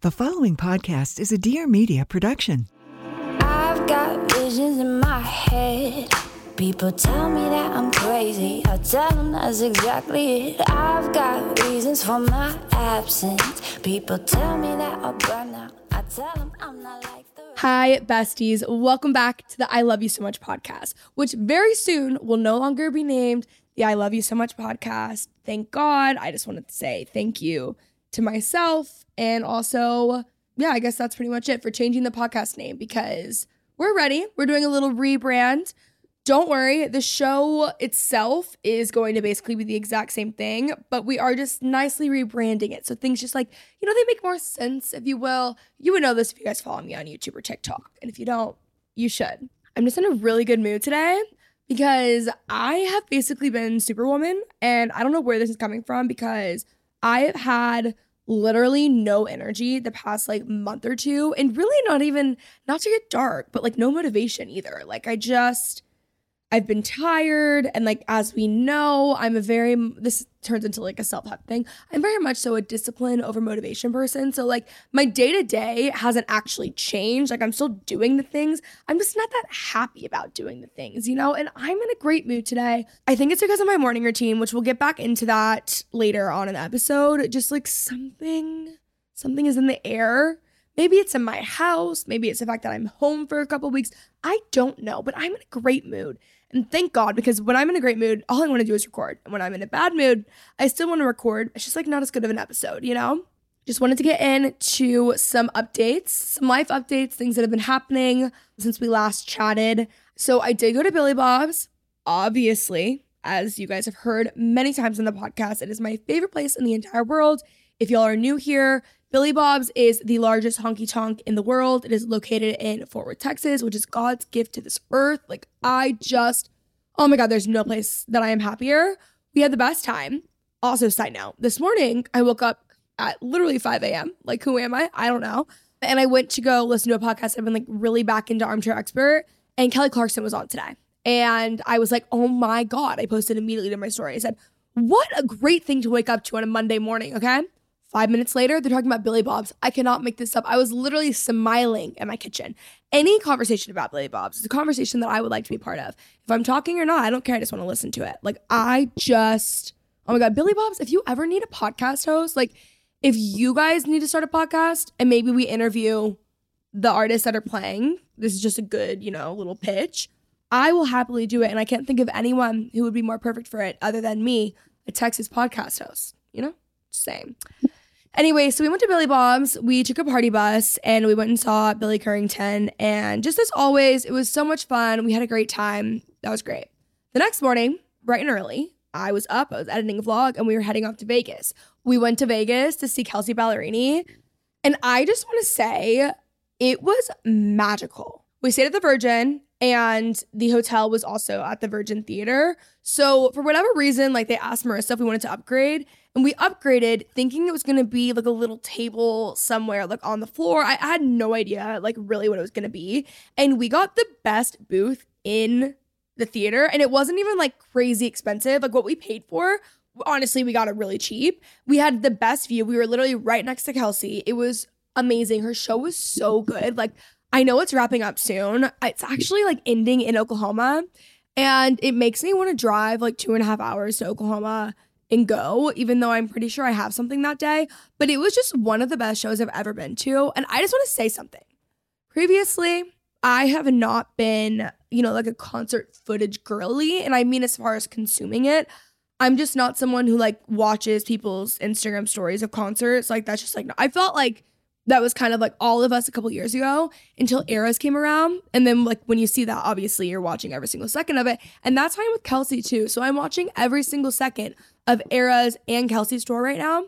The following podcast is a Dear Media production. I've got visions in my head. People tell me that I'm crazy. I tell them that's exactly it. I've got reasons for my absence. People tell me that I'll burn out. I tell them I'm not like. Hi, besties. Welcome back to the I Love You So Much podcast, which very soon will no longer be named the I Love You So Much podcast. Thank God. I just wanted to say thank you to myself. And also, yeah, I guess that's pretty much it for changing the podcast name because we're ready. We're doing a little rebrand. Don't worry, the show itself is going to basically be the exact same thing, but we are just nicely rebranding it. So things just like, you know, they make more sense, if you will. You would know this if you guys follow me on YouTube or TikTok. And if you don't, you should. I'm just in a really good mood today because I have basically been Superwoman and I don't know where this is coming from because I have had literally no energy the past like month or two and really not even not to get dark but like no motivation either. Like i just i've been tired and like as we know i'm a very this turns into like a self-help thing. I'm very much so a discipline over motivation person. So like my day-to-day hasn't actually changed. Like i'm still doing the things. I'm just not that happy about doing the things you know? And i'm in a great mood today. I think it's because of my morning routine which we'll get back into that later on in the episode. Just like something something is in the air. Maybe it's in my house. Maybe it's the fact that i'm home for a couple weeks. I don't know but i'm in a great mood and thank God, because when I'm in a great mood, all I want to do is record. And when I'm in a bad mood, I still want to record. It's just like not as good of an episode, you know? Just wanted to get into some updates, some life updates, things that have been happening since we last chatted. So I did go to Billy Bob's, obviously, as you guys have heard many times in the podcast. It is my favorite place in the entire world. If y'all are new here, Billy Bob's is the largest honky tonk in the world. It is located in Fort Worth, Texas, which is God's gift to this earth. Like, I just, oh my God, there's no place that I am happier. We had the best time. Also, side note, this morning I woke up at literally 5 a.m. Like, who am I? I don't know. And I went to go listen to a podcast. I've been like really back into Armchair Expert, and Kelly Clarkson was on today. And I was like, oh my God. I posted immediately to my story. I said, what a great thing to wake up to on a Monday morning, okay? Five minutes later, they're talking about Billy Bob's. I cannot make this up. I was literally smiling in my kitchen. Any conversation about Billy Bob's is a conversation that I would like to be part of. If I'm talking or not, I don't care. I just want to listen to it. Like, I just, oh my God, Billy Bob's, if you ever need a podcast host, like, if you guys need to start a podcast and maybe we interview the artists that are playing, this is just a good, you know, little pitch. I will happily do it. And I can't think of anyone who would be more perfect for it other than me, a Texas podcast host, you know? Same. Anyway, so we went to Billy Bob's. We took a party bus and we went and saw Billy Currington. And just as always, it was so much fun. We had a great time. That was great. The next morning, bright and early, I was up, I was editing a vlog, and we were heading off to Vegas. We went to Vegas to see Kelsea Ballerini. And I just want to say it was magical. We stayed at the Virgin and the hotel was also at the Virgin Theater. So for whatever reason, like they asked Marissa if we wanted to upgrade, and we upgraded thinking it was gonna be like a little table somewhere like on the floor. I, I had no idea like really what it was gonna be. And we got the best booth in the theater, and it wasn't even like crazy expensive. Like what we paid for, honestly, we got it really cheap. We had the best view. We were literally right next to Kelsea. It was amazing. Her show was so good. Like I know it's wrapping up soon. It's actually like ending in Oklahoma. And it makes me want to drive like two and a half hours to Oklahoma and go, even though I'm pretty sure I have something that day. But it was just one of the best shows I've ever been to. And I just want to say something. Previously, I have not been, you know, like a concert footage girly. And I mean, as far as consuming it, I'm just not someone who like watches people's Instagram stories of concerts. Like, that's just like, I felt like that was kind of like all of us a couple years ago until eras came around. And then like when you see that obviously you're watching every single second of it. And that's how i'm with kelsea too. So i'm watching every single second of eras and kelsea's tour right now.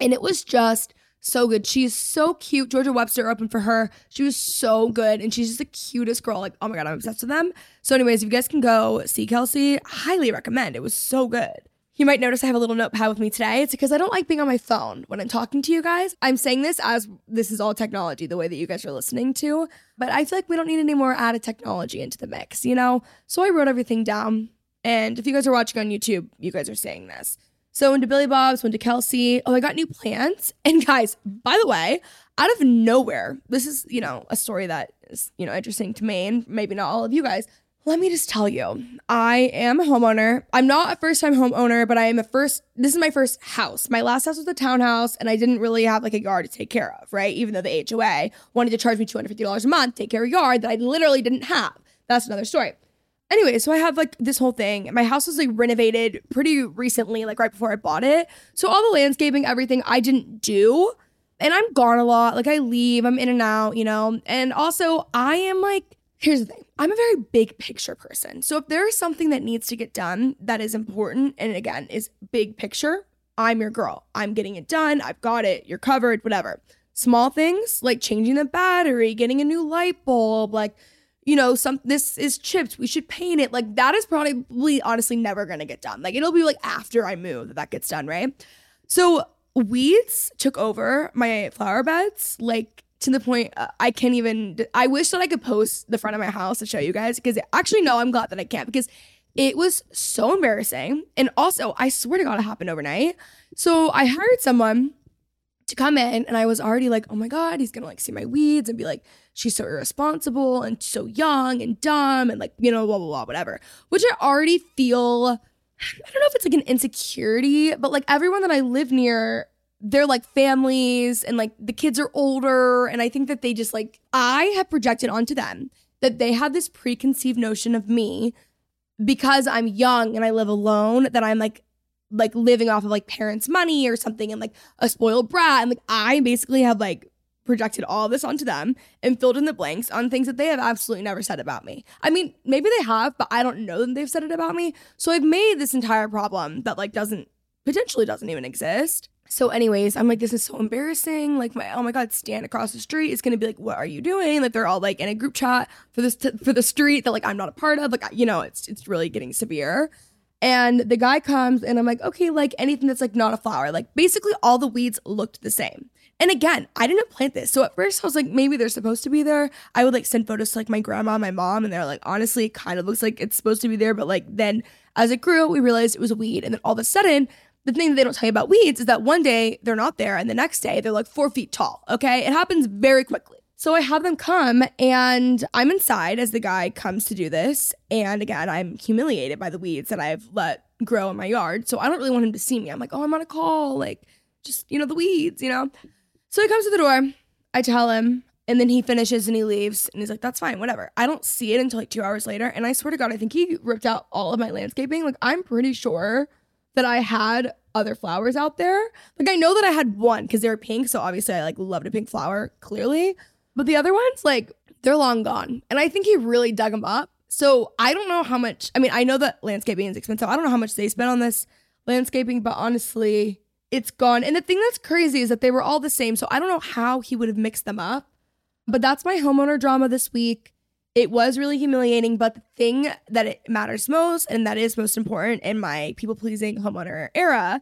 And it was just so good. She's so cute. Georgia webster opened for her. She was so good. And she's just the cutest girl. Like oh my god i'm obsessed with them. So anyways if you guys can go see kelsea highly recommend. It was so good you might notice I have a little notepad with me today. It's because I don't like being on my phone when I'm talking to you guys. I'm saying this as this is all technology, the way that you guys are listening to. But I feel like we don't need any more added technology into the mix, you know? So I wrote everything down. And if you guys are watching on YouTube, you guys are saying this. So went to Billy Bob's, went to Kelsea. Oh, I got new plants. And guys, by the way, out of nowhere, this is, you know, a story that is, you know, interesting to me and maybe not all of you guys. Let me just tell you, I am a homeowner. I'm not a first time homeowner, but I am a first, this is my first house. My last house was a townhouse, and I didn't really have like a yard to take care of, right? Even though the HOA wanted to charge me $250 a month to take care of a yard that I literally didn't have. That's another story. Anyway, so I have like this whole thing. My house was like renovated pretty recently, like right before I bought it. So all the landscaping, everything I didn't do. And I'm gone a lot. Like I leave, I'm in and out, you know? And also, I am like, here's the thing I'm a very big picture person. So if there is something that needs to get done that is important, and again, is big picture, I'm your girl. I'm getting it done. I've got it. You're covered, whatever. Small things like changing the battery, getting a new light bulb, like, you know, some this is chipped. We should paint it. Like that is probably honestly never gonna get done. Like it'll be like after I move that that gets done, right? So weeds took over my flower beds like to the point uh, I can't even. I wish that I could post the front of my house to show you guys because actually, no, I'm glad that I can't because it was so embarrassing. And also, I swear to God, it happened overnight. So I hired someone to come in, and I was already like, oh my God, he's gonna like see my weeds and be like, she's so irresponsible and so young and dumb and like, you know, blah, blah, blah, whatever. Which I already feel, I don't know if it's like an insecurity, but like everyone that I live near they're like families and like the kids are older and i think that they just like i have projected onto them that they have this preconceived notion of me because i'm young and i live alone that i'm like like living off of like parents money or something and like a spoiled brat and like i basically have like projected all this onto them and filled in the blanks on things that they have absolutely never said about me. I mean, maybe they have, but I don't know that they've said it about me. So I've made this entire problem that like doesn't potentially doesn't even exist so, anyways, I'm like, this is so embarrassing. Like, my oh my god, stand across the street is gonna be like, what are you doing? Like, they're all like in a group chat for this t- for the street that like I'm not a part of. Like, you know, it's it's really getting severe. And the guy comes and I'm like, okay, like anything that's like not a flower. Like, basically, all the weeds looked the same. And again, I didn't plant this. So at first I was like, maybe they're supposed to be there. I would like send photos to like my grandma, my mom, and they're like, honestly, it kind of looks like it's supposed to be there. But like then as it grew, we realized it was a weed. And then all of a sudden, the thing that they don't tell you about weeds is that one day they're not there and the next day they're like four feet tall. Okay. It happens very quickly. So I have them come and I'm inside as the guy comes to do this. And again, I'm humiliated by the weeds that I've let grow in my yard. So I don't really want him to see me. I'm like, oh, I'm on a call. Like, just, you know, the weeds, you know? So he comes to the door. I tell him, and then he finishes and he leaves and he's like, that's fine, whatever. I don't see it until like two hours later. And I swear to God, I think he ripped out all of my landscaping. Like, I'm pretty sure that I had other flowers out there. Like I know that I had one because they were pink, so obviously I like loved a pink flower, clearly. But the other ones, like, they're long gone. And I think he really dug them up. So I don't know how much I mean, I know that landscaping is expensive. I don't know how much they spent on this landscaping, but honestly, it's gone. And the thing that's crazy is that they were all the same. So I don't know how he would have mixed them up. But that's my homeowner drama this week it was really humiliating, but the thing that it matters most and that is most important in my people pleasing homeowner era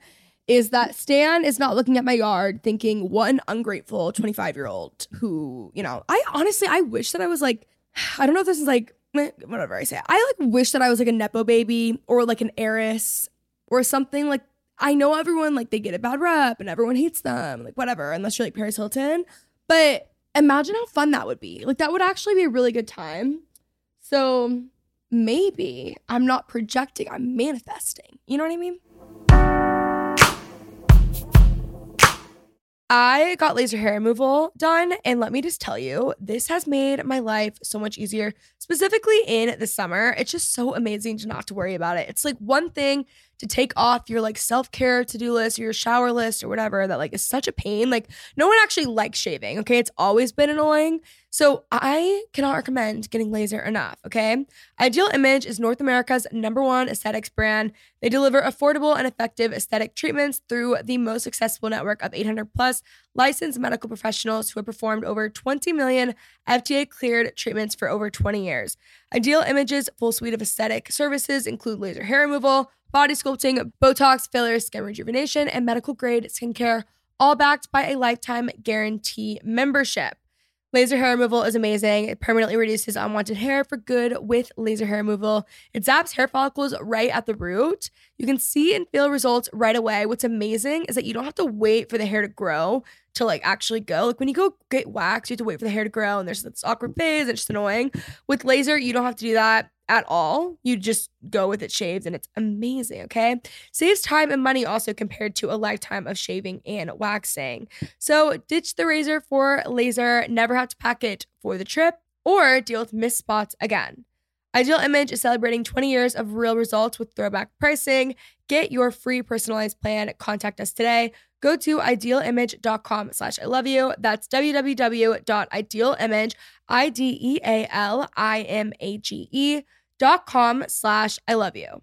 is that Stan is not looking at my yard thinking what an ungrateful 25 year old who, you know, I honestly, I wish that I was like, I don't know if this is like, whatever I say. I like wish that I was like a Nepo baby or like an heiress or something like, I know everyone like they get a bad rep and everyone hates them, like whatever, unless you're like Paris Hilton. But imagine how fun that would be. Like that would actually be a really good time. So maybe I'm not projecting, I'm manifesting. You know what I mean? I got laser hair removal done, and let me just tell you, this has made my life so much easier, specifically in the summer. It's just so amazing to not to worry about it. It's like one thing to take off your like self-care to-do list or your shower list or whatever that like is such a pain. Like no one actually likes shaving, okay? It's always been annoying. So I cannot recommend getting laser enough, okay? Ideal Image is North America's number one aesthetics brand. They deliver affordable and effective aesthetic treatments through the most successful network of 800 plus licensed medical professionals who have performed over 20 million FDA cleared treatments for over 20 years. Ideal Image's full suite of aesthetic services include laser hair removal, body sculpting, Botox, fillers, skin rejuvenation, and medical grade skincare, all backed by a lifetime guarantee membership. Laser hair removal is amazing. It permanently reduces unwanted hair for good with laser hair removal. It zaps hair follicles right at the root. You can see and feel results right away. What's amazing is that you don't have to wait for the hair to grow to like actually go. Like when you go get waxed, you have to wait for the hair to grow and there's this awkward phase. It's just annoying. With laser, you don't have to do that at all. You just go with it shaved and it's amazing, okay? Saves time and money also compared to a lifetime of shaving and waxing. So ditch the razor for laser, never have to pack it for the trip or deal with missed spots again. Ideal Image is celebrating 20 years of real results with throwback pricing. Get your free personalized plan. Contact us today. Go to idealimage.com slash I love you. That's www.idealimage, I-D-E-A-L-I-M-A-G-E dot com slash I love you.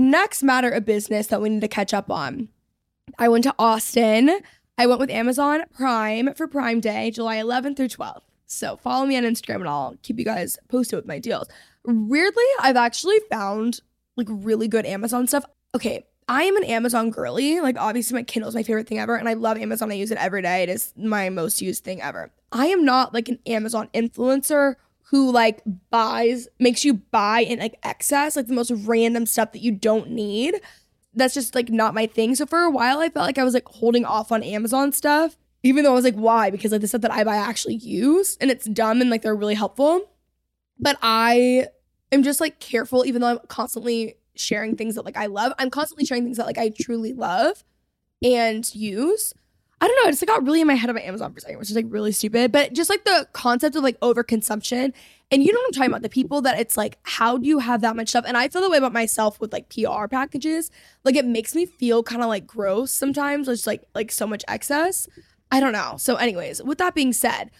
Next matter of business that we need to catch up on. I went to Austin. I went with Amazon Prime for Prime Day, July 11th through 12th. So follow me on Instagram and I'll keep you guys posted with my deals. Weirdly, I've actually found like really good Amazon stuff. Okay, I am an Amazon girly. Like obviously my Kindle is my favorite thing ever and I love Amazon. I use it every day. It is my most used thing ever. I am not like an Amazon influencer who like buys makes you buy in like excess like the most random stuff that you don't need. That's just like not my thing. So for a while i felt like i was like holding off on amazon stuff even though i was like why? Because like the stuff that i buy I actually use and it's dumb and like they're really helpful. But i am just like careful even though i'm constantly sharing things that like i love. I'm constantly sharing things that like i truly love and use I don't know. I just like, got really in my head about Amazon for a second, which is like really stupid. But just like the concept of like overconsumption. And you know what I'm talking about? The people that it's like, how do you have that much stuff? And I feel the way about myself with like PR packages. Like it makes me feel kind of like gross sometimes. It's like like so much excess. I don't know. So, anyways, with that being said,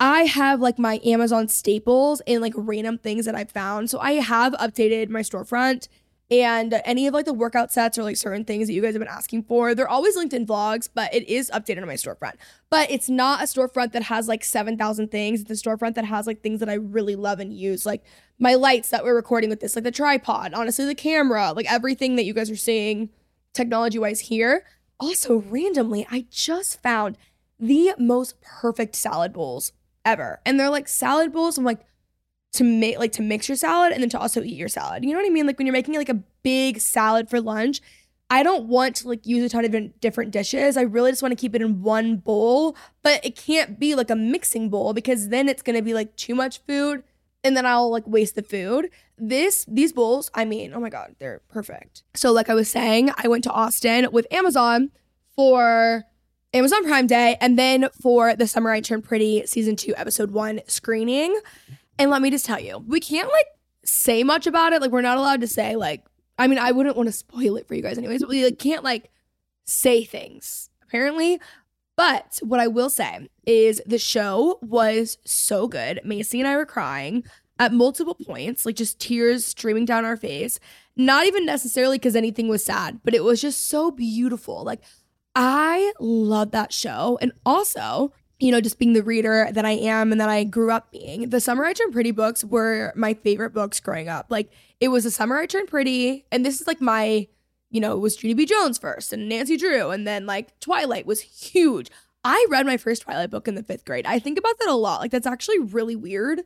I have like my Amazon staples and like random things that I found. So I have updated my storefront and any of like the workout sets or like certain things that you guys have been asking for, they're always linked in vlogs, but it is updated on my storefront. But it's not a storefront that has like 7,000 things. It's a storefront that has like things that I really love and use, like my lights that we're recording with this, like the tripod, honestly, the camera, like everything that you guys are seeing technology wise here. Also, randomly, I just found the most perfect salad bowls ever. And they're like salad bowls. I'm like, to make like to mix your salad and then to also eat your salad. You know what I mean? Like when you're making like a big salad for lunch, I don't want to like use a ton of different dishes. I really just want to keep it in one bowl, but it can't be like a mixing bowl because then it's going to be like too much food and then I'll like waste the food. This these bowls, I mean, oh my god, they're perfect. So like I was saying, I went to Austin with Amazon for Amazon Prime Day and then for the Summer I Turned Pretty season 2 episode 1 screening. And let me just tell you, we can't like say much about it. Like we're not allowed to say like I mean, I wouldn't want to spoil it for you guys anyways, but we like, can't like say things apparently. But what I will say is the show was so good. Macy and I were crying at multiple points, like just tears streaming down our face. Not even necessarily because anything was sad, but it was just so beautiful. Like I love that show. And also, you know, just being the reader that I am and that I grew up being. The Summer I Turned Pretty books were my favorite books growing up. Like it was the Summer I Turned Pretty, and this is like my you know, it was Junie B. Jones first and Nancy Drew, and then like Twilight was huge. I read my first Twilight book in the fifth grade. I think about that a lot. Like, that's actually really weird.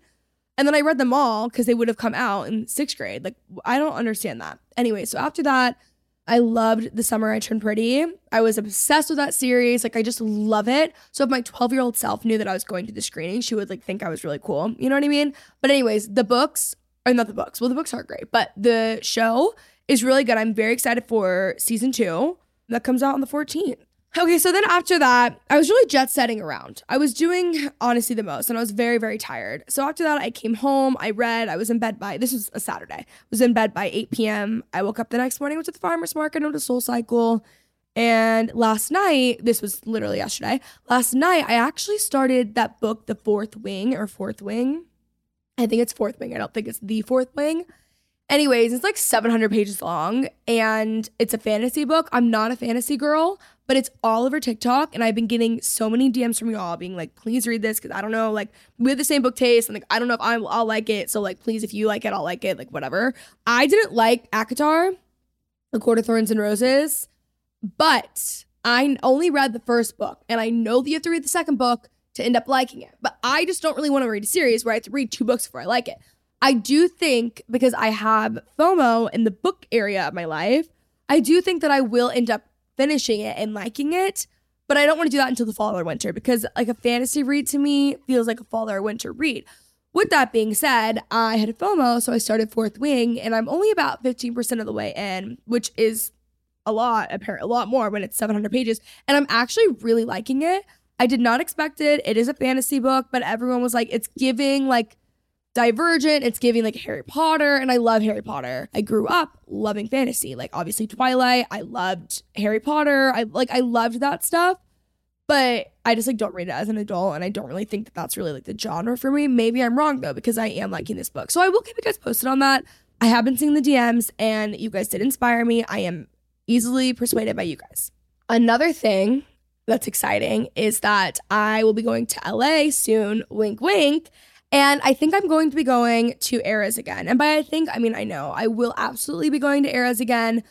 And then I read them all because they would have come out in sixth grade. Like, I don't understand that. Anyway, so after that, I loved The Summer I Turned Pretty. I was obsessed with that series. Like, I just love it. So if my 12 year old self knew that I was going to the screening, she would like think I was really cool. You know what I mean? But anyways, the books are not the books. Well, the books are great, but the show is really good. I'm very excited for season two that comes out on the 14th. Okay, so then after that, I was really jet setting around. I was doing honestly the most, and I was very, very tired. So after that, I came home, I read, I was in bed by this was a Saturday. I was in bed by 8 p.m. I woke up the next morning, went to the farmer's market, went to Soul Cycle. And last night, this was literally yesterday, last night, I actually started that book, The Fourth Wing or Fourth Wing. I think it's Fourth Wing. I don't think it's The Fourth Wing. Anyways, it's like 700 pages long and it's a fantasy book. I'm not a fantasy girl, but it's all over TikTok. And I've been getting so many DMs from y'all being like, please read this because I don't know, like, we have the same book taste. And like, I don't know if I'm, I'll like it. So, like, please, if you like it, I'll like it, like, whatever. I didn't like ACOTAR, The Court of Thorns and Roses, but I only read the first book and I know that you have to read the second book to end up liking it. But I just don't really want to read a series where I have to read two books before I like it. I do think because I have FOMO in the book area of my life, I do think that I will end up finishing it and liking it. But I don't want to do that until the fall or winter because like a fantasy read to me feels like a fall or winter read. With that being said, I had a FOMO, so I started Fourth Wing, and I'm only about 15% of the way in, which is a lot, apparently a lot more when it's 700 pages. And I'm actually really liking it. I did not expect it. It is a fantasy book, but everyone was like, it's giving like Divergent. It's giving like Harry Potter, and I love Harry Potter. I grew up loving fantasy, like obviously Twilight. I loved Harry Potter. I like I loved that stuff, but I just like don't read it as an adult, and I don't really think that that's really like the genre for me. Maybe I'm wrong though because I am liking this book, so I will keep you guys posted on that. I have been seeing the DMs, and you guys did inspire me. I am easily persuaded by you guys. Another thing that's exciting is that I will be going to LA soon. Wink, wink and I think I'm going to be going to Eras again. And by I think, I mean I know. I will absolutely be going to Eras again.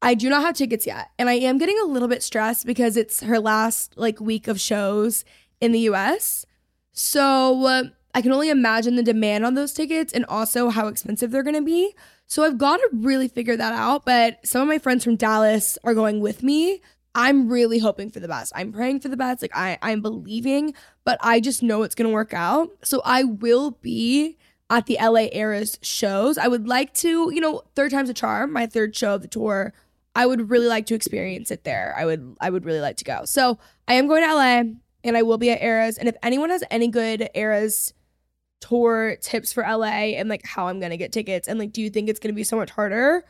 I do not have tickets yet. And I am getting a little bit stressed because it's her last like week of shows in the US. So uh, I can only imagine the demand on those tickets and also how expensive they're going to be. So I've got to really figure that out. But some of my friends from Dallas are going with me. I'm really hoping for the best. I'm praying for the best. Like I, I'm believing, but I just know it's gonna work out. So I will be at the LA Eras shows. I would like to, you know, third time's a charm, my third show of the tour. I would really like to experience it there. I would I would really like to go. So I am going to LA and I will be at Eras. And if anyone has any good Eras tour tips for LA and like how I'm gonna get tickets and like do you think it's gonna be so much harder?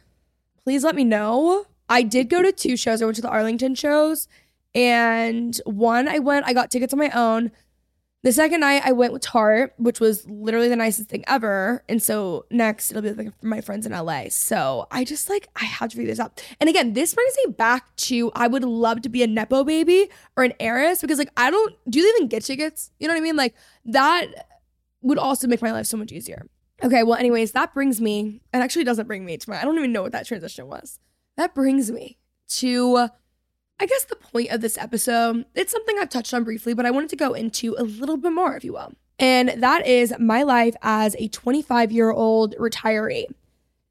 Please let me know. I did go to two shows. I went to the Arlington shows, and one I went, I got tickets on my own. The second night I went with Tarte, which was literally the nicest thing ever. And so next it'll be with my friends in LA. So I just like I have to figure this out. And again, this brings me back to I would love to be a nepo baby or an heiress because like I don't do you even get tickets? You know what I mean? Like that would also make my life so much easier. Okay, well, anyways, that brings me, and actually doesn't bring me to my, I don't even know what that transition was. That brings me to, I guess, the point of this episode. It's something I've touched on briefly, but I wanted to go into a little bit more, if you will. And that is my life as a 25 year old retiree.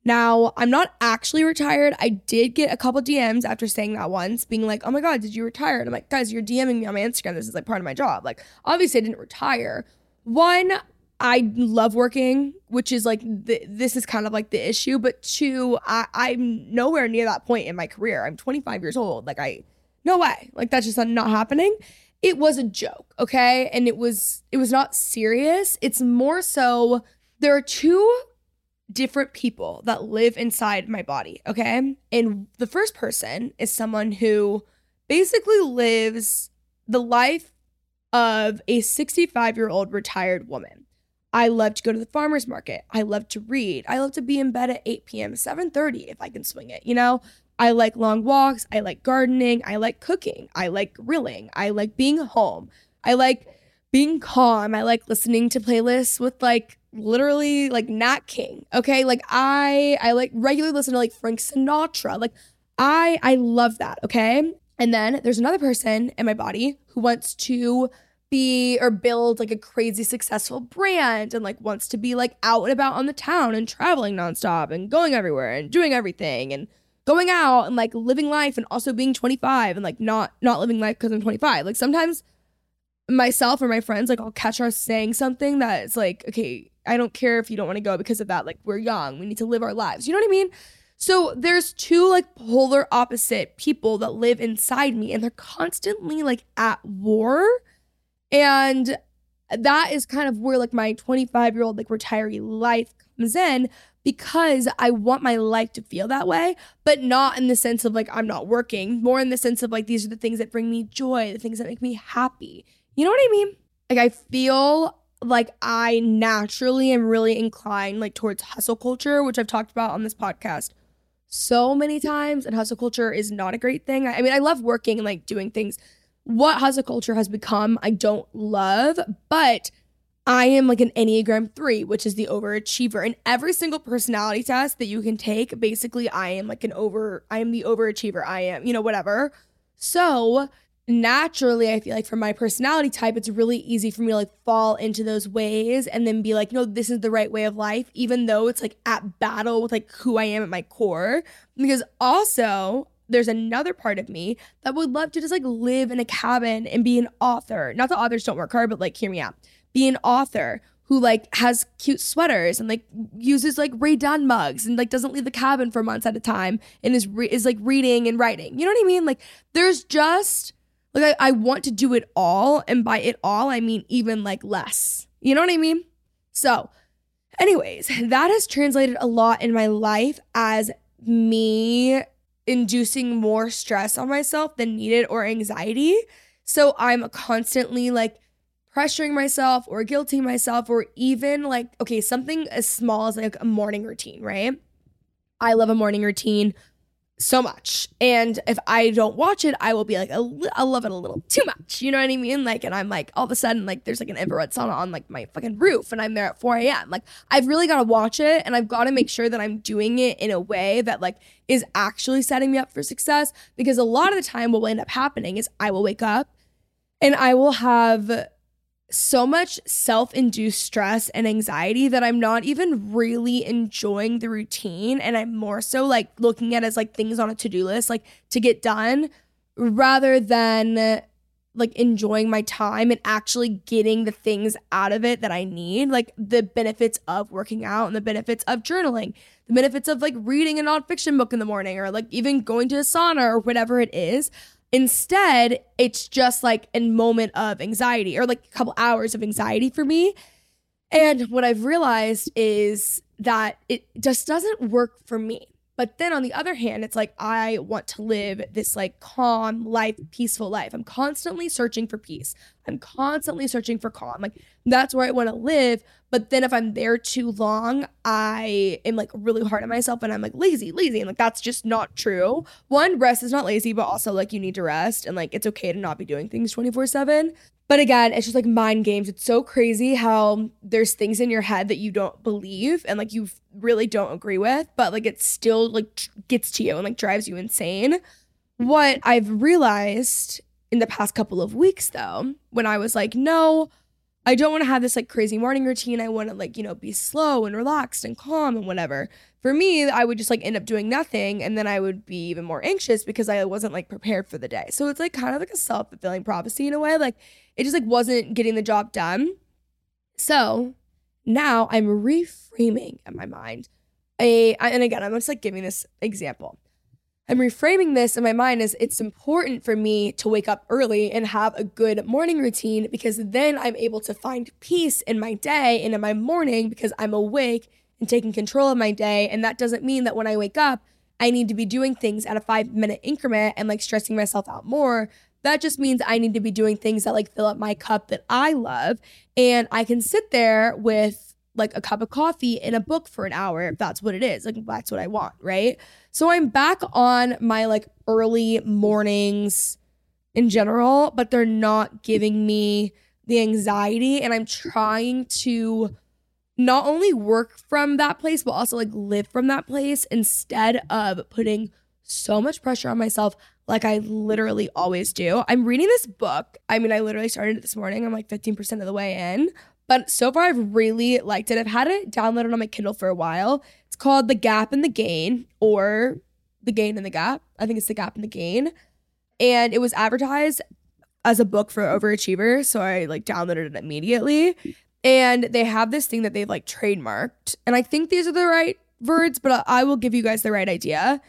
Now, I'm not actually retired. I did get a couple DMs after saying that once, being like, oh my God, did you retire? And I'm like, guys, you're DMing me on my Instagram. This is like part of my job. Like, obviously, I didn't retire. One, I love working, which is like the, this is kind of like the issue. But two, I, I'm nowhere near that point in my career. I'm 25 years old. Like I, no way. Like that's just not happening. It was a joke, okay, and it was it was not serious. It's more so there are two different people that live inside my body, okay, and the first person is someone who basically lives the life of a 65 year old retired woman. I love to go to the farmer's market. I love to read. I love to be in bed at 8 p.m., 7:30 if I can swing it. You know, I like long walks. I like gardening. I like cooking. I like grilling. I like being home. I like being calm. I like listening to playlists with like literally like Nat King. Okay, like I I like regularly listen to like Frank Sinatra. Like I I love that, okay? And then there's another person in my body who wants to be or build like a crazy successful brand and like wants to be like out and about on the town and traveling nonstop and going everywhere and doing everything and going out and like living life and also being 25 and like not not living life because I'm 25. Like sometimes myself or my friends like I'll catch us saying something that's like, okay, I don't care if you don't want to go because of that. Like we're young, we need to live our lives. You know what I mean? So there's two like polar opposite people that live inside me and they're constantly like at war and that is kind of where like my 25 year old like retiree life comes in because I want my life to feel that way, but not in the sense of like I'm not working, more in the sense of like these are the things that bring me joy, the things that make me happy. You know what I mean? Like I feel like I naturally am really inclined like towards hustle culture, which I've talked about on this podcast so many times. And hustle culture is not a great thing. I, mean, I love working and like doing things what hustle culture has become, I don't love, but I am like an Enneagram 3, which is the overachiever. And every single personality test that you can take, basically, I am like an over, I am the overachiever. I am, you know, whatever. So naturally, I feel like for my personality type, it's really easy for me to like fall into those ways and then be like, know, this is the right way of life, even though it's like at battle with like who I am at my core. Because also, there's another part of me that would love to just like live in a cabin and be an author. Not that authors don't work hard, but like hear me out. Be an author who like has cute sweaters and like uses like Rae Dunn mugs and like doesn't leave the cabin for months at a time and is re- is like reading and writing. You know what I mean? Like there's just like I, I want to do it all, and by it all I mean even like less. You know what I mean? So, anyways, that has translated a lot in my life as me inducing more stress on myself than needed or anxiety. So I'm constantly like pressuring myself or guilting myself or even like, okay, something as small as like a morning routine, right? I love a morning routine so much. And if I don't watch it, I will be like, I love it a little too much. You know what I mean? Like, and I'm like, all of a sudden, like, there's like an infrared sauna on like my fucking roof, and I'm there at 4 a.m. Like, I've really got to watch it, and I've got to make sure that I'm doing it in a way that like is actually setting me up for success. Because a lot of the time, what will end up happening is I will wake up and I will have so much self induced stress and anxiety that I'm not even really enjoying the routine. And I'm more so like looking at as like things on a to do list, like to get done rather than like enjoying my time and actually getting the things out of it that I need, like the benefits of working out and the benefits of journaling, the benefits of like reading a nonfiction book in the morning or like even going to a sauna or whatever it is. Instead, it's just like a moment of anxiety or like a couple hours of anxiety for me. And what I've realized is that it just doesn't work for me. But then on the other hand, it's like I want to live this like calm life, peaceful life. I'm constantly searching for peace. I'm constantly searching for calm. Like that's where I want to live. But then if I'm there too long, I am like really hard on myself and I'm like lazy, lazy. And like that's just not true. One, rest is not lazy, but also like you need to rest and like it's okay to not be doing things 24 7. But again, it's just like mind games. It's so crazy how there's things in your head that you don't believe and like you really don't agree with, but like it still like gets to you and like drives you insane. What I've realized in the past couple of weeks though, when I was like, no, I don't want to have this like crazy morning routine. I want to like, you know, be slow and relaxed and calm and whatever. For me, I would just like end up doing nothing and then I would be even more anxious because I wasn't like prepared for the day. So it's like kind of like a self-fulfilling prophecy in a way. Like it just like wasn't getting the job done. So now I'm reframing in my mind. A, and again, I'm just like giving this example. I'm reframing this in my mind as it's important for me to wake up early and have a good morning routine because then I'm able to find peace in my day and in my morning because I'm awake and taking control of my day. And that doesn't mean that when I wake up, I need to be doing things at a five minute increment and like stressing myself out more. That just means I need to be doing things that like fill up my cup that I love. And I can sit there with like a cup of coffee and a book for an hour if that's what it is. Like that's what I want, right? So I'm back on my like early mornings in general, but they're not giving me the anxiety and I'm trying to not only work from that place but also like live from that place instead of putting so much pressure on myself like I literally always do. I'm reading this book. I mean, I literally started it this morning. I'm like 15% of the way in. But so far, I've really liked it. I've had it downloaded on my Kindle for a while. It's called The Gap and the Gain, or The Gain and the Gap. I think it's The Gap and the Gain. And it was advertised as a book for overachievers. So I like downloaded it immediately. And they have this thing that they've like trademarked. And I think these are the right words, but I will give you guys the right idea.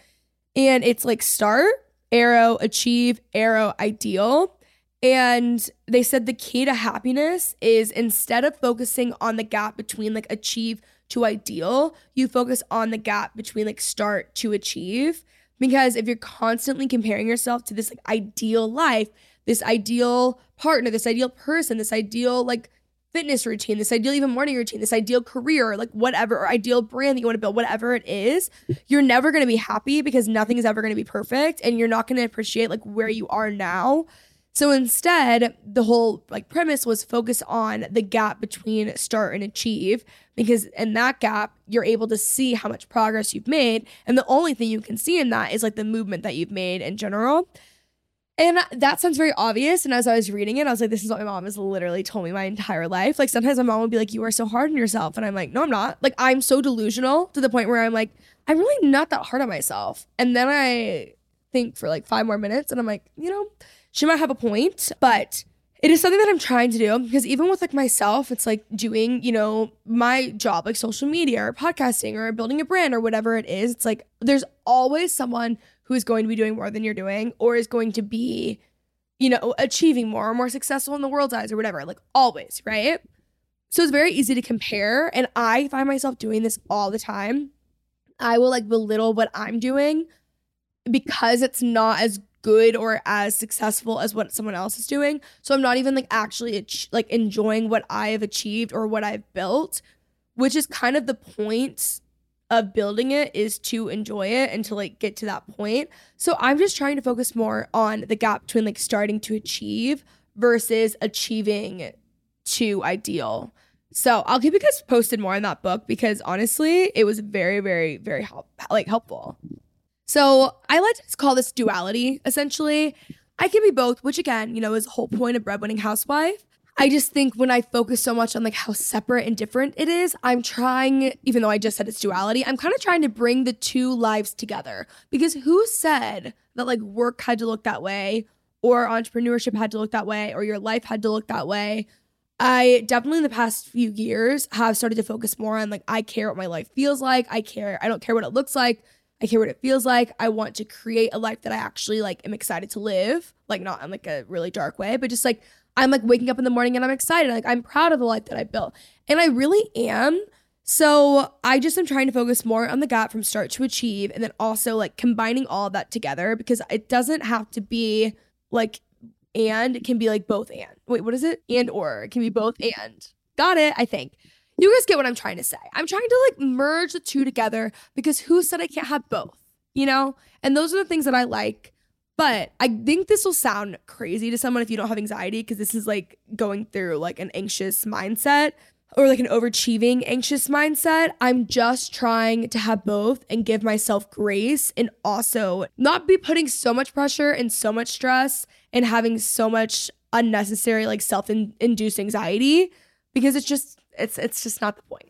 And it's like start, arrow, achieve, arrow, ideal. And they said the key to happiness is instead of focusing on the gap between like achieve to ideal, you focus on the gap between like start to achieve. Because if you're constantly comparing yourself to this like ideal life, this ideal partner, this ideal person, this ideal like fitness routine, this ideal even morning routine, this ideal career, like whatever, or ideal brand that you want to build, whatever it is, you're never going to be happy because nothing is ever going to be perfect and you're not going to appreciate like where you are now. So instead, the whole like premise was focus on the gap between start and achieve because in that gap, you're able to see how much progress you've made. And the only thing you can see in that is like the movement that you've made in general. And that sounds very obvious. And as I was reading it, I was like, this is what my mom has literally told me my entire life. Like sometimes my mom would be like, you are so hard on yourself. And I'm like, no, I'm not. Like I'm so delusional to the point where I'm like, I'm really not that hard on myself. And then I think for like five more minutes and I'm like, you know, she might have a point, but it is something that I'm trying to do because even with like myself, it's like doing, you know, my job, like social media or podcasting or building a brand or whatever it is. It's like there's always someone who is going to be doing more than you're doing or is going to be, you know, achieving more or more successful in the world's eyes or whatever. Like always, right? So it's very easy to compare. And I find myself doing this all the time. I will like belittle what I'm doing because it's not as good or as successful as what someone else is doing. So I'm not even like actually like enjoying what I have achieved or what I've built, which is kind of the point of building it is to enjoy it and to like get to that point. So I'm just trying to focus more on the gap between like starting to achieve versus achieving to ideal. So I'll keep you guys posted more on that book because honestly, it was very, very, very help like helpful. So I like to call this duality essentially. I can be both, which again, you know, is the whole point of breadwinning housewife. I just think when I focus so much on like how separate and different it is, I'm trying, even though I just said it's duality, I'm kind of trying to bring the two lives together. Because who said that like work had to look that way, or entrepreneurship had to look that way, or your life had to look that way? I definitely in the past few years have started to focus more on like, I care what my life feels like. I care, I don't care what it looks like. I care what it feels like. I want to create a life that I actually like am excited to live. Like not in like a really dark way, but just like I'm like waking up in the morning and I'm excited. Like I'm proud of the life that I built. And I really am. So I just am trying to focus more on the gap from start to achieve and then also like combining all of that together because it doesn't have to be like and it can be like both and. Wait, what is it? And or it can be both and. Got it, I think. You guys get what I'm trying to say. I'm trying to like merge the two together because who said I can't have both? You know? And those are the things that I like. But I think this will sound crazy to someone if you don't have anxiety because this is like going through like an anxious mindset or like an overachieving anxious mindset. I'm just trying to have both and give myself grace and also not be putting so much pressure and so much stress and having so much unnecessary like self-induced anxiety because it's just it's it's just not the point.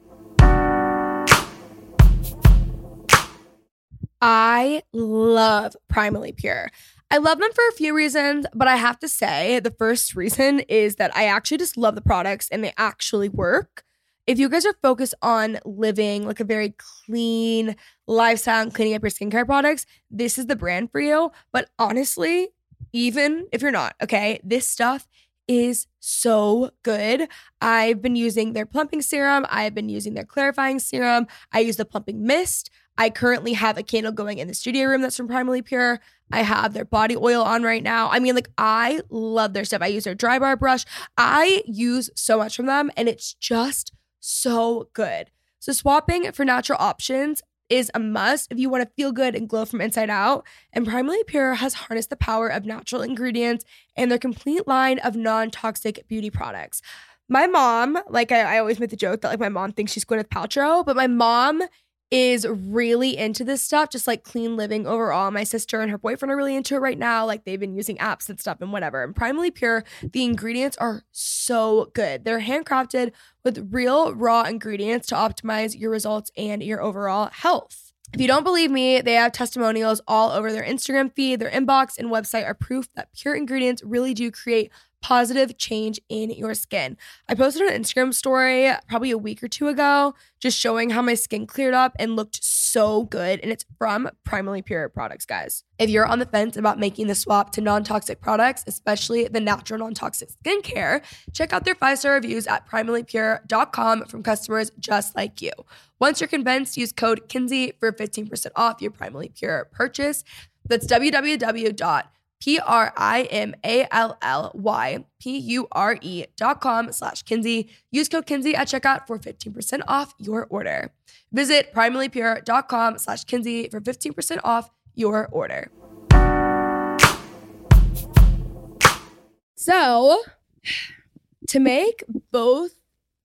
I love Primally Pure. I love them for a few reasons, but I have to say the first reason is that I actually just love the products and they actually work. If you guys are focused on living like a very clean lifestyle and cleaning up your skincare products, this is the brand for you. But honestly, even if you're not, okay, this stuff is so good. I've been using their plumping serum, I've been using their clarifying serum, I use the plumping mist. I currently have a candle going in the studio room that's from Primally Pure. I have their body oil on right now. I mean, like, I love their stuff. I use their dry bar brush. I use so much from them, and it's just so good. So, swapping for natural options is a must if you want to feel good and glow from inside out. And Primally Pure has harnessed the power of natural ingredients and their complete line of non toxic beauty products. My mom, like I, I, always make the joke that like my mom thinks she's Gwyneth Paltrow, but my mom is really into this stuff, just like clean living overall. My sister and her boyfriend are really into it right now. Like they've been using apps and stuff and whatever. And Primally Pure, the ingredients are so good. They're handcrafted with real raw ingredients to optimize your results and your overall health. If you don't believe me, they have testimonials all over their Instagram feed, their inbox, and website are proof that pure ingredients really do create positive change in your skin. I posted an Instagram story probably a week or two ago just showing how my skin cleared up and looked so good. And it's from Primally Pure products, guys. If you're on the fence about making the swap to non toxic products, especially the natural non toxic skincare, check out their five star reviews at primallypure.com from customers just like you. Once you're convinced, use code Kenzie for 15% off your Primally Pure purchase. That's www P R I M A L L Y P U R E dot com slash Kenzie. Use code Kenzie at checkout for 15% off your order. Visit primallypure.com slash Kenzie for 15% off your order. So, to make both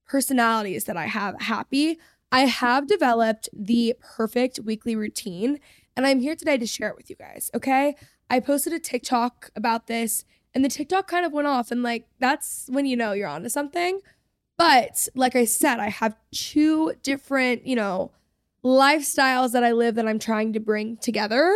personalities that I have happy, I have developed the perfect weekly routine, and I'm here today to share it with you guys, okay? I posted a TikTok about this and the TikTok kind of went off and like that's when you know you're onto something. But like I said, I have two different, you know, lifestyles that I live that I'm trying to bring together.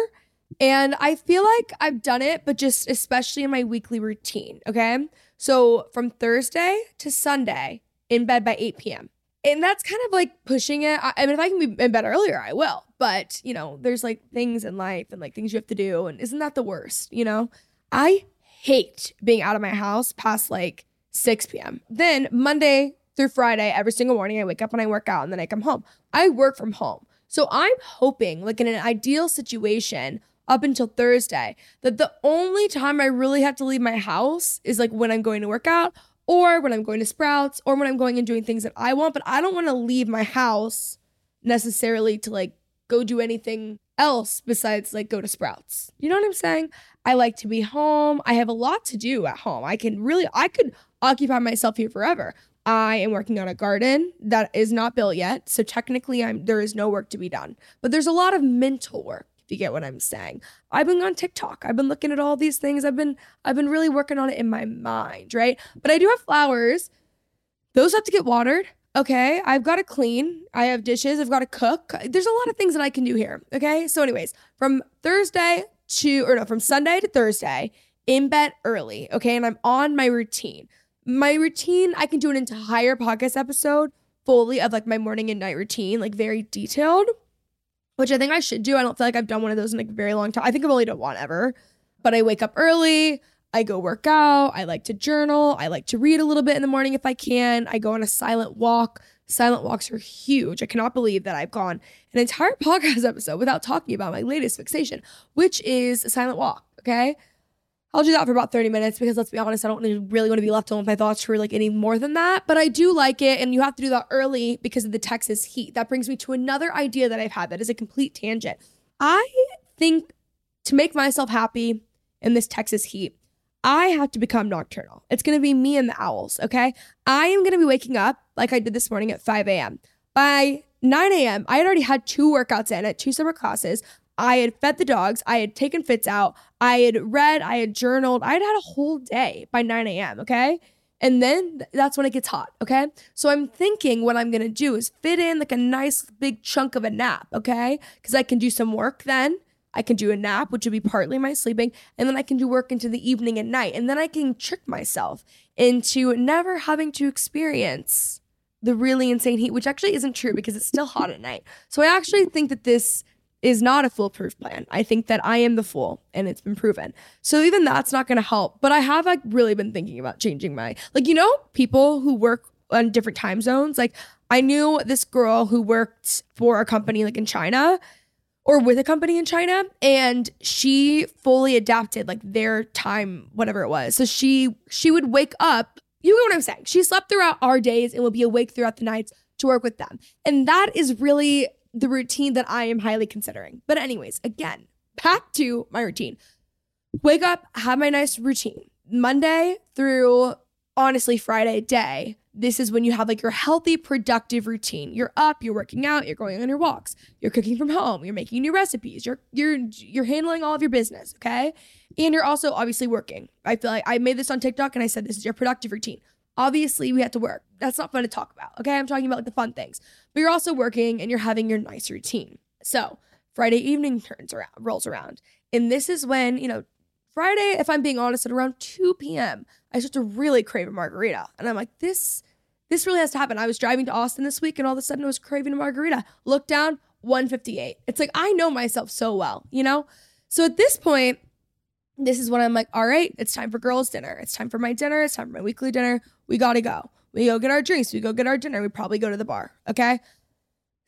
And I feel like I've done it, but just especially in my weekly routine. Okay. So from Thursday to Sunday, in bed by 8 p.m. And that's kind of like pushing it. I, I mean, if I can be in bed earlier, I will. But, you know, there's like things in life and like things you have to do. And isn't that the worst? You know, I hate being out of my house past like 6 p.m. Then Monday through Friday, every single morning, I wake up and I work out and then I come home. I work from home. So I'm hoping, like in an ideal situation, up until Thursday, that the only time I really have to leave my house is like when I'm going to work out or when I'm going to Sprouts or when I'm going and doing things that I want. But I don't want to leave my house necessarily to like go do anything else besides like go to Sprouts. You know what I'm saying? I like to be home. I have a lot to do at home. I can really, I could occupy myself here forever. I am working on a garden that is not built yet. So technically I'm there is no work to be done. But there's a lot of mental work, you get what I'm saying. I've been on TikTok. I've been looking at all these things. I've been I've been really working on it in my mind, right? But I do have flowers. Those have to get watered. Okay, I've got to clean. I have dishes. I've got to cook. There's a lot of things that I can do here. Okay, so anyways, from Thursday to or no, from Sunday to Thursday, in bed early. Okay, and I'm on my routine. My routine, I can do an entire podcast episode fully of like my morning and night routine, like very detailed, which I think I should do. I don't feel like I've done one of those in like a very long time. I think I've only done one ever, but I wake up early. I go work out. I like to journal. I like to read a little bit in the morning if I can. I go on a silent walk. Silent walks are huge. I cannot believe that I've gone an entire podcast episode without talking about my latest fixation, which is a silent walk. Okay. I'll do that for about 30 minutes because let's be honest, I don't really want to be left alone with my thoughts for like any more than that. But I do like it. And you have to do that early because of the Texas heat. That brings me to another idea that I've had that is a complete tangent. I think to make myself happy in this Texas heat, I have to become nocturnal. It's going to be me and the owls, okay? I am going to be waking up like I did this morning at 5 a.m. By 9 a.m., I had already had two workouts in at two separate classes. I had fed the dogs. I had taken fits out. I had read. I had journaled. I had had a whole day by 9 a.m., okay? And then that's when it gets hot, okay? So I'm thinking what I'm gonna do is fit in like a nice big chunk of a nap, okay? Because I can do some work then I can do a nap, which would be partly my sleeping, and then I can do work into the evening and night. And then I can trick myself into never having to experience the really insane heat, which actually isn't true because it's still hot at night. So I actually think that this is not a foolproof plan. I think that I am the fool and it's been proven. So even that's not going to help. But I have like really been thinking about changing my like you know people who work on different time zones. Like I knew this girl who worked for a company like in China or with a company in China and she fully adapted like their time whatever it was. So she she would wake up, you know what I'm saying? She slept throughout our days and would be awake throughout the nights to work with them. And that is really the routine that I am highly considering. But anyways, again, back to my routine. Wake up, have my nice routine. Monday through honestly Friday day this is when you have like your healthy, productive routine. You're up, you're working out, you're going on your walks, you're cooking from home, you're making new recipes, you're you're you're handling all of your business, okay? And you're also obviously working. I feel like I made this on TikTok and I said this is your productive routine. Obviously, we have to work. That's not fun to talk about. Okay. I'm talking about like the fun things. But you're also working and you're having your nice routine. So Friday evening turns around, rolls around. And this is when, you know, Friday, if I'm being honest, at around 2 p.m., I start to really crave a margarita. And I'm like, this, this really has to happen. I was driving to Austin this week and all of a sudden I was craving a margarita. Look down, 158. It's like I know myself so well, you know? So at this point, this is when I'm like, all right, it's time for girls' dinner. It's time for my dinner. It's time for my weekly dinner. We gotta go. We go get our drinks. We go get our dinner. We probably go to the bar. Okay.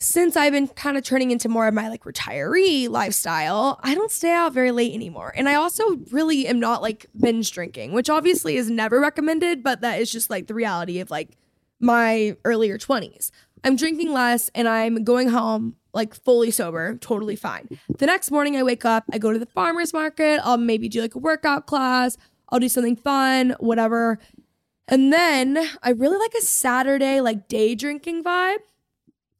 Since I've been kind of turning into more of my like retiree lifestyle, I don't stay out very late anymore. And I also really am not like binge drinking, which obviously is never recommended, but that is just like the reality of like my earlier 20s. I'm drinking less and I'm going home like fully sober, totally fine. The next morning I wake up, I go to the farmer's market, I'll maybe do like a workout class, I'll do something fun, whatever. And then I really like a Saturday like day drinking vibe.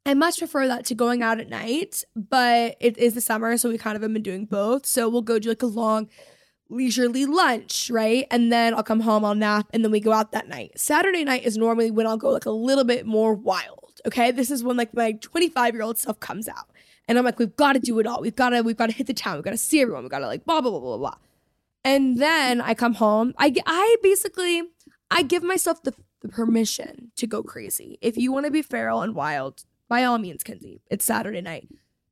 I much prefer that to going out at night, but it is the summer, so we kind of have been doing both. So we'll go do like a long leisurely lunch, right? And then I'll come home, I'll nap, and then we go out that night. Saturday night is normally when I'll go like a little bit more wild. Okay. This is when like my 25 year old self comes out. And I'm like, we've got to do it all. We've got to, we've got to hit the town. We've got to see everyone. We've got to like blah, blah, blah, blah, blah. And then I come home. I, I basically, I give myself the, the permission to go crazy. If you want to be feral and wild, by all means, Kenzie, it's Saturday night.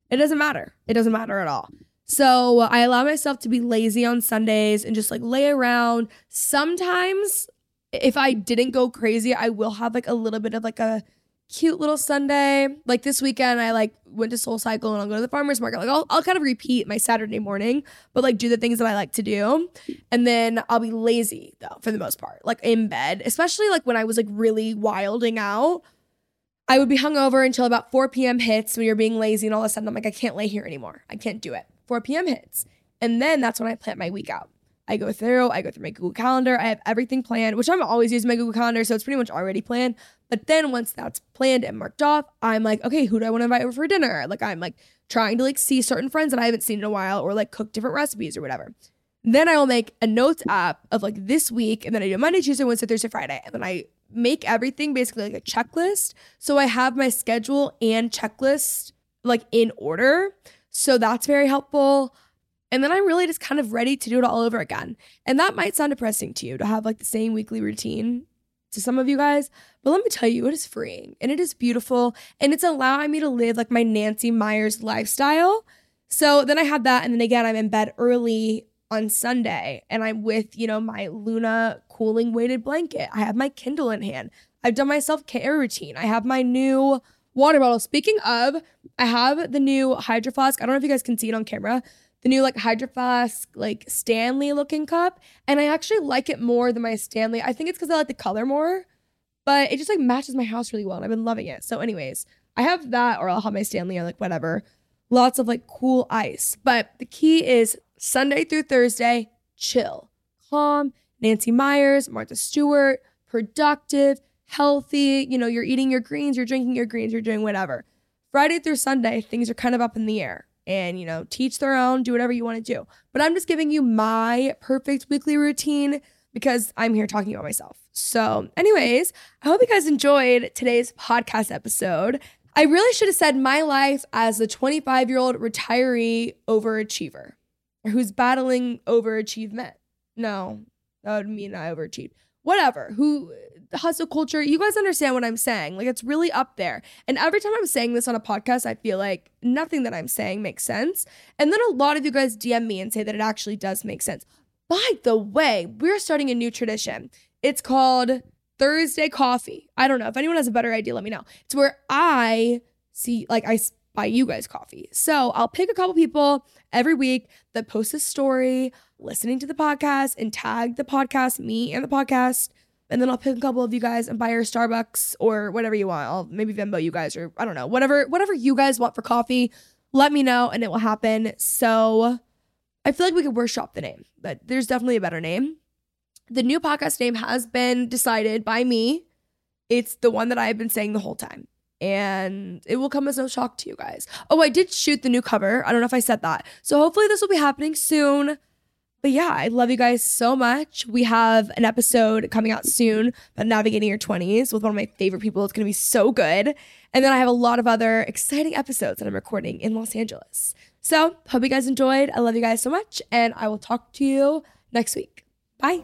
It doesn't matter. It doesn't matter at all. So I allow myself to be lazy on Sundays and just like lay around. Sometimes, if I didn't go crazy, I will have like a little bit of like a cute little Sunday. Like this weekend, I like went to Soul Cycle and I'll go to the farmer's market. Like I'll, I'll kind of repeat my Saturday morning, but like do the things that I like to do. And then I'll be lazy though, for the most part, like in bed, especially like when I was like really wilding out. I would be hungover until about 4 p.m. hits when you're being lazy, and all of a sudden I'm like, I can't lay here anymore. I can't do it. 4 p.m. hits. And then that's when I plan my week out. I go through, I go through my Google Calendar. I have everything planned, which I'm always using my Google Calendar, so it's pretty much already planned. But then once that's planned and marked off, I'm like, okay, who do I want to invite over for dinner? Like I'm like trying to like see certain friends that I haven't seen in a while or like cook different recipes or whatever. Then I will make a notes app of like this week, and then I do Monday, Tuesday, Wednesday, Thursday, Friday, and then I make everything basically like a checklist. So I have my schedule and checklist like in order. So that's very helpful. And then I'm really just kind of ready to do it all over again. And that might sound depressing to you to have like the same weekly routine to some of you guys, but let me tell you, it is freeing and it is beautiful and it's allowing me to live like my Nancy Meyers lifestyle. So then I have that. And then again, I'm in bed early on Sunday and I'm with, you know, my Luna cooling weighted blanket. I have my Kindle in hand. I've done my self care routine. I have my new water bottle. Speaking of, I have the new Hydro Flask. I don't know if you guys can see it on camera. The new like Hydro Flask, like Stanley looking cup. And I actually like it more than my Stanley. I think it's because I like the color more, but it just like matches my house really well. And I've been loving it. So, anyways, I have that or I'll have my Stanley or like whatever. Lots of like cool ice. But the key is Sunday through Thursday, chill, calm. Nancy Meyers, Martha Stewart, productive, healthy. You know, you're eating your greens, you're drinking your greens, you're doing whatever. Friday through Sunday, things are kind of up in the air. And, you know, teach their own, do whatever you want to do. But I'm just giving you my perfect weekly routine because I'm here talking about myself. So, anyways, I hope you guys enjoyed today's podcast episode. I really should have said my life as the 25 year old retiree overachiever who's battling overachievement. No, that would mean I overachieved. Whatever. Who hustle culture, you guys understand what I'm saying. Like it's really up there. And every time I'm saying this on a podcast, I feel like nothing that I'm saying makes sense. And then a lot of you guys DM me and say that it actually does make sense. By the way, we're starting a new tradition. It's called Thursday Coffee. I don't know. If anyone has a better idea, let me know. It's where I see, like, I buy you guys coffee. So I'll pick a couple people every week that post a story listening to the podcast and tag the podcast, me and the podcast. And then I'll pick a couple of you guys and buy your Starbucks or whatever you want. I'll maybe Venmo you guys or I don't know, whatever, whatever you guys want for coffee. Let me know and it will happen. So I feel like we could workshop the name, but there's definitely a better name. The new podcast name has been decided by me It's the one that I've been saying the whole time. And it will come as no shock to you guys. Oh, I did shoot the new cover. I don't know if I said that. So hopefully this will be happening soon. But yeah, I love you guys so much. We have an episode coming out soon about navigating your 20s with one of my favorite people. It's going to be so good. And then I have a lot of other exciting episodes that I'm recording in Los Angeles. So, hope you guys enjoyed. I love you guys so much. And I will talk to you next week. Bye.